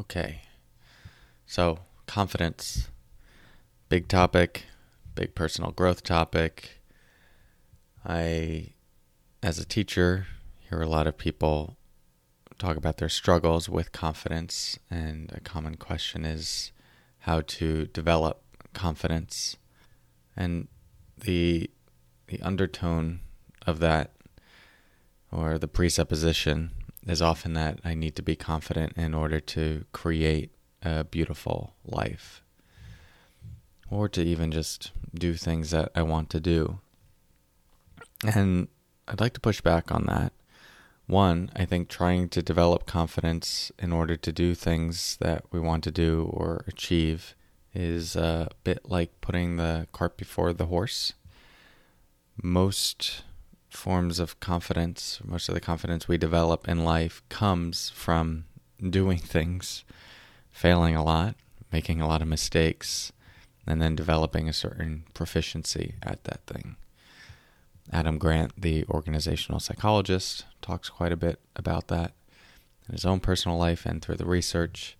Okay. So, confidence. Big topic, big personal growth topic. I, as a teacher, hear a lot of people talk about their struggles with confidence, and a common question is how to develop confidence. And the the undertone of that or the presupposition is often that I need to be confident in order to create a beautiful life or to even just do things that I want to do. And I'd like to push back on that. One, I think trying to develop confidence in order to do things that we want to do or achieve is a bit like putting the cart before the horse. Most forms of confidence, most of the confidence we develop in life comes from doing things, failing a lot, making a lot of mistakes, and then developing a certain proficiency at that thing. Adam Grant, the organizational psychologist, talks quite a bit about that in his own personal life and through the research.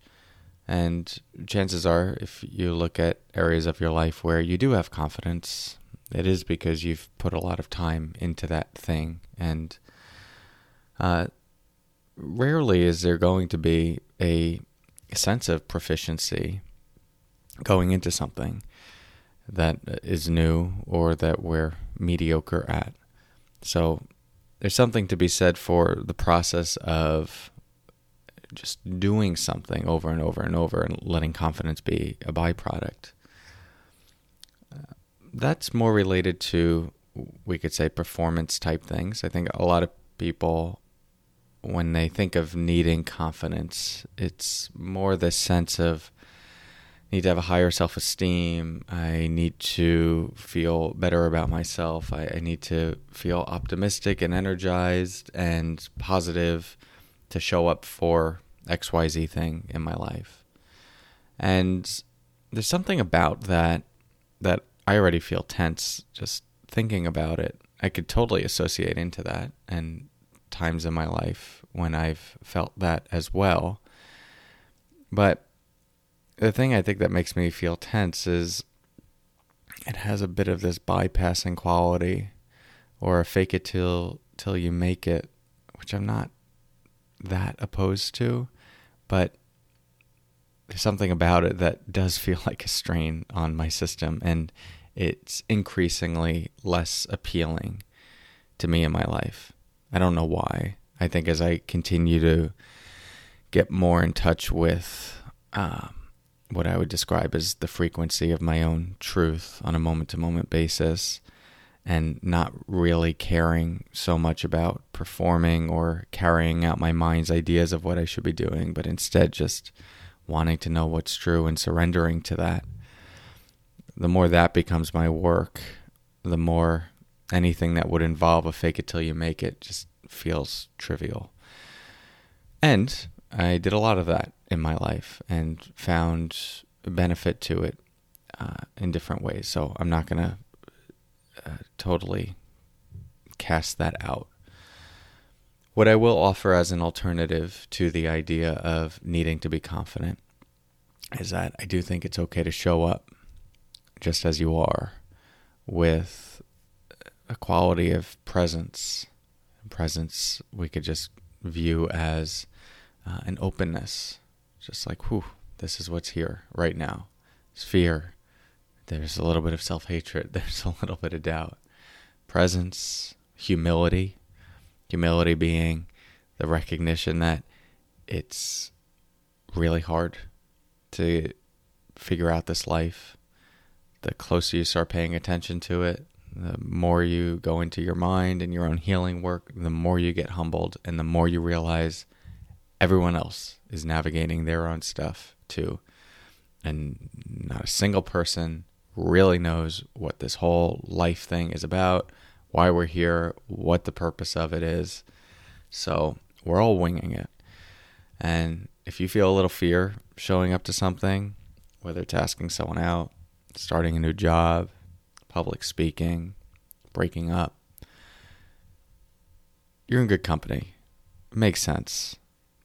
And chances are, if you look at areas of your life where you do have confidence, it is because you've put a lot of time into that thing. And uh, rarely is there going to be a sense of proficiency going into something that is new or that we're mediocre at. So there's something to be said for the process of just doing something over and over and over and letting confidence be a byproduct that's more related to we could say performance type things. I think a lot of people when they think of needing confidence, it's more the sense of need to have a higher self esteem. I need to feel better about myself. I, I, need to feel optimistic and energized and positive to show up for XYZ thing in my life. And there's something about that that I already feel tense just thinking about it. I could totally associate into that and times in my life when I've felt that as well. But the thing I think that makes me feel tense is it has a bit of this bypassing quality or a fake it till till you make it, which I'm not that opposed to, but there's something about it that does feel like a strain on my system and it's increasingly less appealing to me in my life. I don't know why. I think as I continue to get more in touch with um, what I would describe as the frequency of my own truth on a moment to moment basis and not really caring so much about performing or carrying out my mind's ideas of what I should be doing, but instead just wanting to know what's true and surrendering to that. The more that becomes my work, the more anything that would involve a fake it till you make it just feels trivial. And I did a lot of that in my life and found benefit to it uh, in different ways. So I'm not going to uh, totally cast that out. What I will offer as an alternative to the idea of needing to be confident is that I do think it's okay to show up just as you are with a quality of presence. Presence we could just view as uh, an openness, just like, whew, this is what's here right now. It's fear. There's a little bit of self hatred. There's a little bit of doubt. Presence, humility, Humility being the recognition that it's really hard to figure out this life. The closer you start paying attention to it, The more you go into your mind and your own healing work, the more you get humbled and the more you realize everyone else is navigating their own stuff too. And not a single person really knows what this whole life thing is about, why we're here, what the purpose of it is. So we're all winging it. And if you feel a little fear showing up to something, whether it's asking someone out, starting a new job, public speaking, breaking up, you're in good company. It makes sense.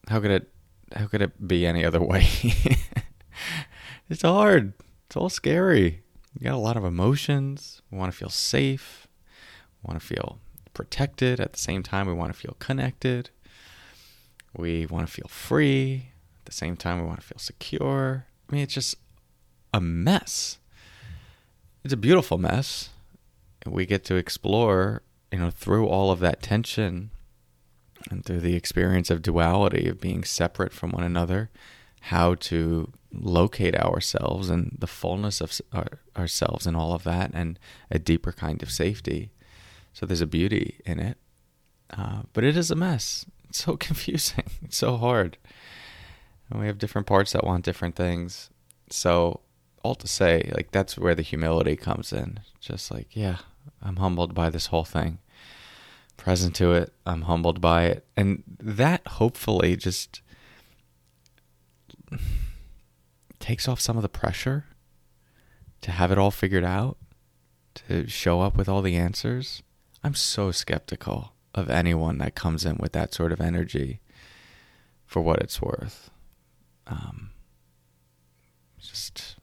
How could it how could it be any other way? it's hard. It's all scary. You got a lot of emotions. We want to feel safe. We want to feel protected. At the same time, we want to feel connected. We want to feel free. At the same time, we want to feel secure. I mean, it's just a mess. It's a beautiful mess. We get to explore, you know, through all of that tension and through the experience of duality, of being separate from one another, how to locate ourselves and the fullness of our, ourselves and all of that, and a deeper kind of safety. So there's a beauty in it, uh, but it is a mess. It's so confusing. It's so hard. And we have different parts that want different things. So all to say, like that's where the humility comes in. Just like, yeah, I'm humbled by this whole thing. Present to it, I'm humbled by it. And that hopefully just takes off some of the pressure to have it all figured out, to show up with all the answers. I'm so skeptical of anyone that comes in with that sort of energy for what it's worth. Um, just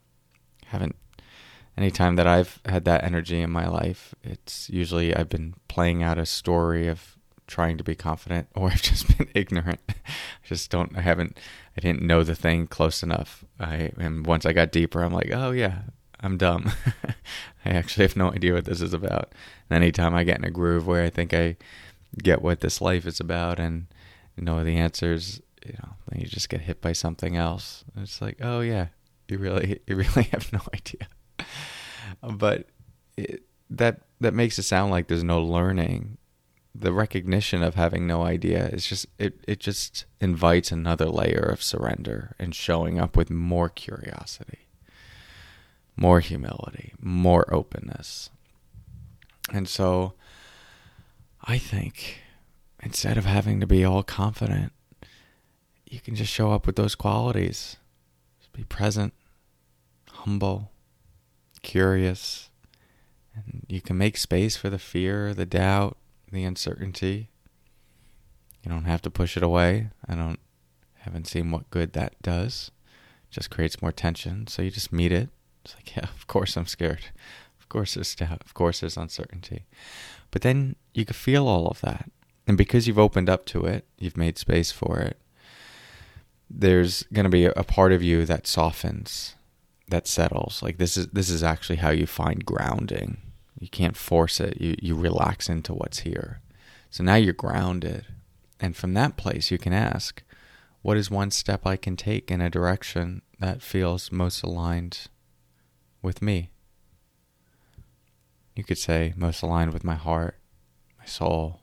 haven't anytime that I've had that energy in my life, it's usually I've been playing out a story of trying to be confident or I've just been ignorant. I just don't I haven't I didn't know the thing close enough. I and once I got deeper I'm like, "Oh yeah, I'm dumb. I actually have no idea what this is about." And anytime I get in a groove where I think I get what this life is about and know the answers, you know, then you just get hit by something else. It's like, "Oh yeah, you really you really have no idea." but it, that that makes it sound like there's no learning. The recognition of having no idea is just it it just invites another layer of surrender and showing up with more curiosity more humility more openness. And so i think instead of having to be all confident you can just show up with those qualities be present humble curious and you can make space for the fear the doubt the uncertainty. You don't have to push it away. I don't haven't seen what good that does. It just creates more tension. So you just meet it. It's like, yeah, of course I'm scared. Of course there's doubt. Of course there's uncertainty. But then you can feel all of that. And because you've opened up to it, you've made space for it, there's going to be a part of you that softens, that settles. Like this is this is actually how you find grounding you can't force it. You you relax into what's here. So now you're grounded. And from that place you can ask, what is one step I can take in a direction that feels most aligned with me? You could say most aligned with my heart, my soul,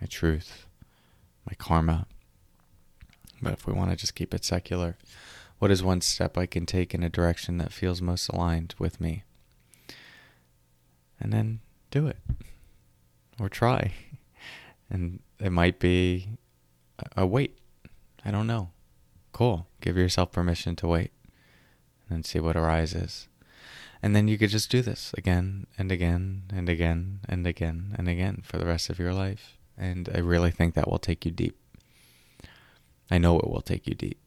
my truth, my karma. But if we want to just keep it secular, what is one step I can take in a direction that feels most aligned with me? and then do it or try. And it might be a wait. I don't know. Cool. Give yourself permission to wait and see what arises. And then you could just do this again and again and again and again and again for the rest of your life. And I really think that will take you deep. I know it will take you deep.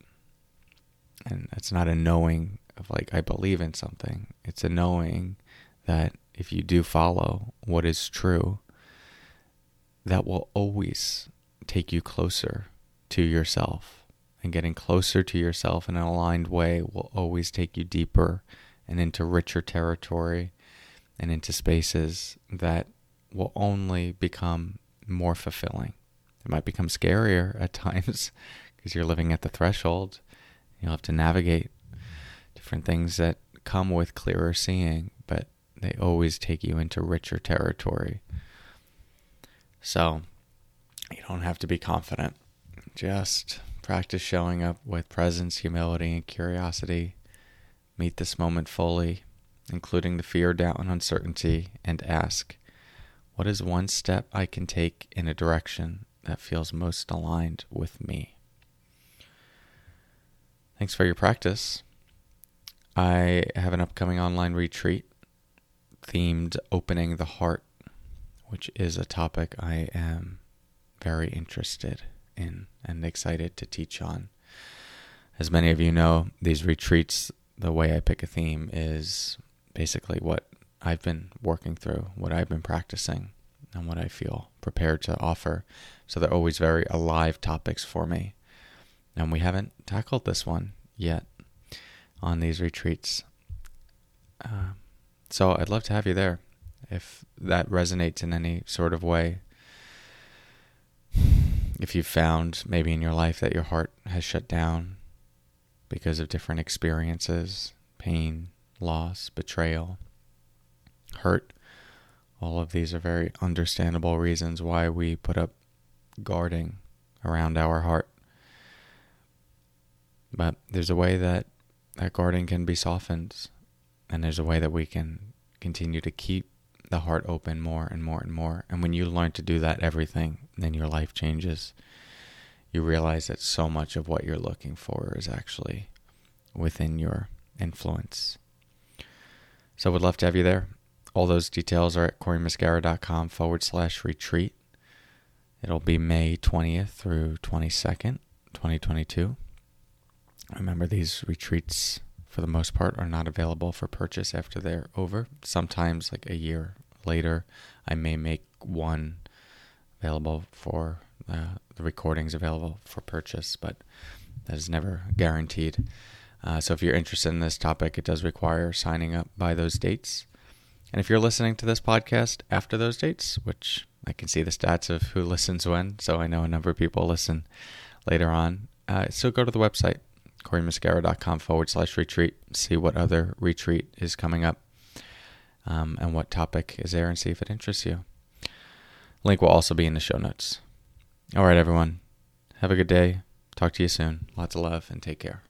And it's not a knowing of like, I believe in something. It's a knowing that if you do follow what is true, that will always take you closer to yourself. And getting closer to yourself in an aligned way will always take you deeper and into richer territory and into spaces that will only become more fulfilling. It might become scarier at times because you're living at the threshold. You'll have to navigate different things that come with clearer seeing, but they always take you into richer territory. So you don't have to be confident. Just practice showing up with presence, humility, and curiosity. Meet this moment fully, including the fear, doubt, and uncertainty, and ask, What is one step I can take in a direction that feels most aligned with me? Thanks for your practice. I have an upcoming online retreat themed Opening the Heart, which is a topic I am very interested in and excited to teach on. As many of you know, these retreats, the way I pick a theme is basically what I've been working through, what I've been practicing, and what I feel prepared to offer. So they're always very alive topics for me. And we haven't tackled this one yet on these retreats. Uh, so I'd love to have you there if that resonates in any sort of way. If you've found maybe in your life that your heart has shut down because of different experiences, pain, loss, betrayal, hurt, all of these are very understandable reasons why we put up guarding around our heart. But there's a way that that guarding can be softened, and there's a way that we can continue to keep the heart open more and more and more. And when you learn to do that, everything, then your life changes. You realize that so much of what you're looking for is actually within your influence. So, would love to have you there. All those details are at corymuscara.com forward slash retreat. It'll be May 20th through 22nd, 2022. Remember, these retreats, for the most part, are not available for purchase after they're over. Sometimes, like a year later, I may make one available for uh, the recordings available for purchase, but that is never guaranteed. Uh, so, if you're interested in this topic, it does require signing up by those dates. And if you're listening to this podcast after those dates, which I can see the stats of who listens when, so I know a number of people listen later on, uh, so go to the website, corymuscara.com forward slash retreat, see what other retreat is coming up um, and what topic is there, and see if it interests you. Link will also be in the show notes. All right, everyone. Have a good day. Talk to you soon. Lots of love and take care.